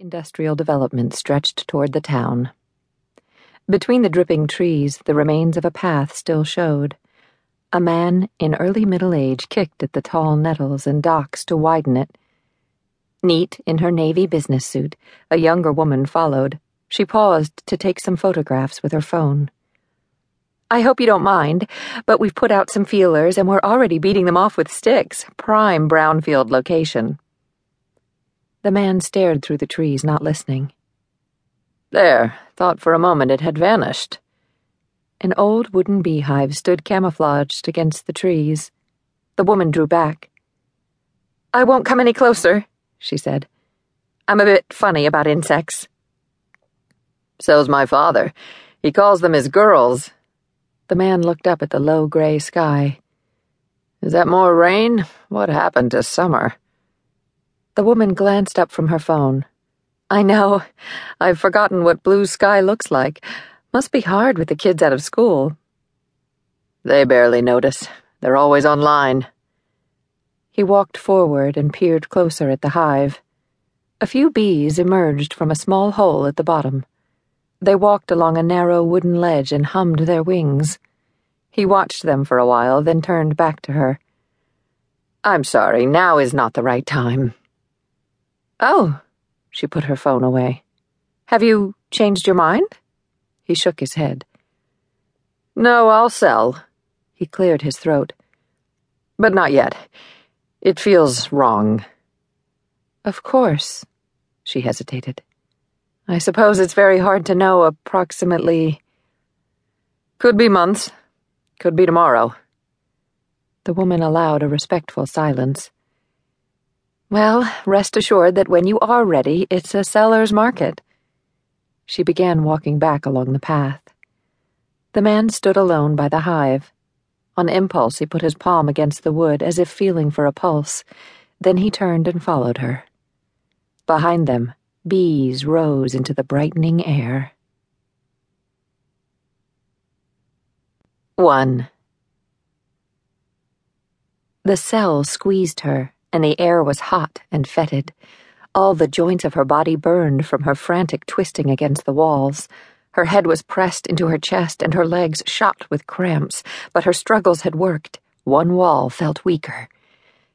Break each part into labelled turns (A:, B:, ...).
A: industrial development stretched toward the town. Between the dripping trees, the remains of a path still showed. A man in early middle age kicked at the tall nettles and docks to widen it. Neat in her navy business suit, a younger woman followed. She paused to take some photographs with her phone. I hope you don't mind, but we've put out some feelers and we're already beating them off with sticks. Prime brownfield location. The man stared through the trees, not listening.
B: There, thought for a moment it had vanished.
A: An old wooden beehive stood camouflaged against the trees. The woman drew back. I won't come any closer, she said. I'm a bit funny about insects.
B: So's my father. He calls them his girls.
A: The man looked up at the low gray sky.
B: Is that more rain? What happened to summer?
A: The woman glanced up from her phone. I know. I've forgotten what blue sky looks like. Must be hard with the kids out of school.
B: They barely notice. They're always online.
A: He walked forward and peered closer at the hive. A few bees emerged from a small hole at the bottom. They walked along a narrow wooden ledge and hummed their wings. He watched them for a while, then turned back to her.
B: I'm sorry, now is not the right time.
A: Oh, she put her phone away. Have you changed your mind? He shook his head.
B: No, I'll sell.
A: He cleared his throat.
B: But not yet. It feels wrong.
A: Of course, she hesitated. I suppose it's very hard to know approximately.
B: Could be months. Could be tomorrow.
A: The woman allowed a respectful silence. Well, rest assured that when you are ready, it's a seller's market. She began walking back along the path. The man stood alone by the hive. On impulse, he put his palm against the wood as if feeling for a pulse. Then he turned and followed her. Behind them, bees rose into the brightening air. 1. The cell squeezed her and the air was hot and fetid. All the joints of her body burned from her frantic twisting against the walls. Her head was pressed into her chest and her legs shot with cramps, but her struggles had worked. One wall felt weaker.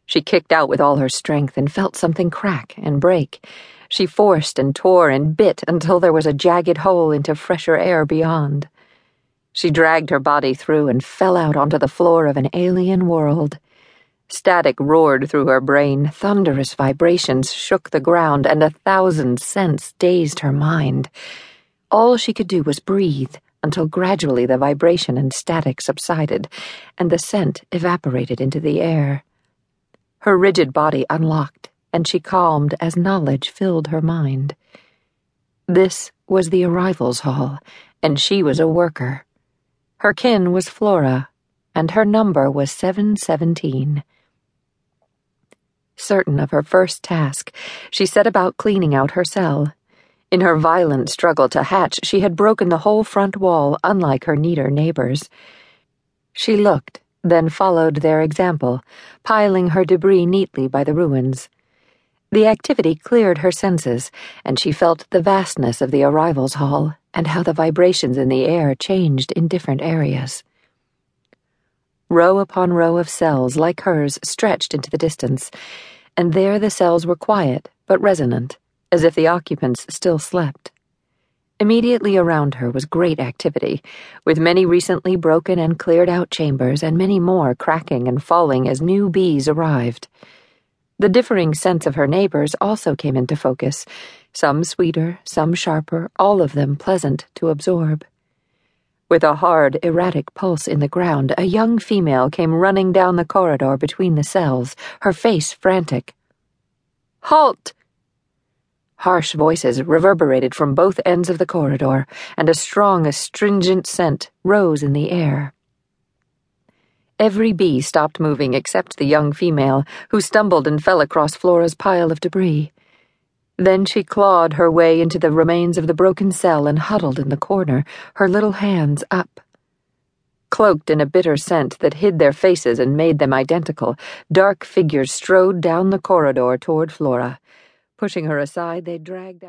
A: She kicked out with all her strength and felt something crack and break. She forced and tore and bit until there was a jagged hole into fresher air beyond. She dragged her body through and fell out onto the floor of an alien world. Static roared through her brain, thunderous vibrations shook the ground, and a thousand scents dazed her mind. All she could do was breathe until gradually the vibration and static subsided, and the scent evaporated into the air. Her rigid body unlocked, and she calmed as knowledge filled her mind. This was the arrivals hall, and she was a worker. Her kin was Flora, and her number was 717. Certain of her first task, she set about cleaning out her cell. In her violent struggle to hatch, she had broken the whole front wall, unlike her neater neighbors. She looked, then followed their example, piling her debris neatly by the ruins. The activity cleared her senses, and she felt the vastness of the arrivals hall and how the vibrations in the air changed in different areas. Row upon row of cells like hers stretched into the distance, and there the cells were quiet but resonant, as if the occupants still slept. Immediately around her was great activity, with many recently broken and cleared out chambers and many more cracking and falling as new bees arrived. The differing scents of her neighbors also came into focus, some sweeter, some sharper, all of them pleasant to absorb. With a hard, erratic pulse in the ground, a young female came running down the corridor between the cells, her face frantic. Halt! Harsh voices reverberated from both ends of the corridor, and a strong, astringent scent rose in the air. Every bee stopped moving except the young female, who stumbled and fell across Flora's pile of debris. Then she clawed her way into the remains of the broken cell and huddled in the corner, her little hands up. Cloaked in a bitter scent that hid their faces and made them identical, dark figures strode down the corridor toward Flora. Pushing her aside, they dragged out.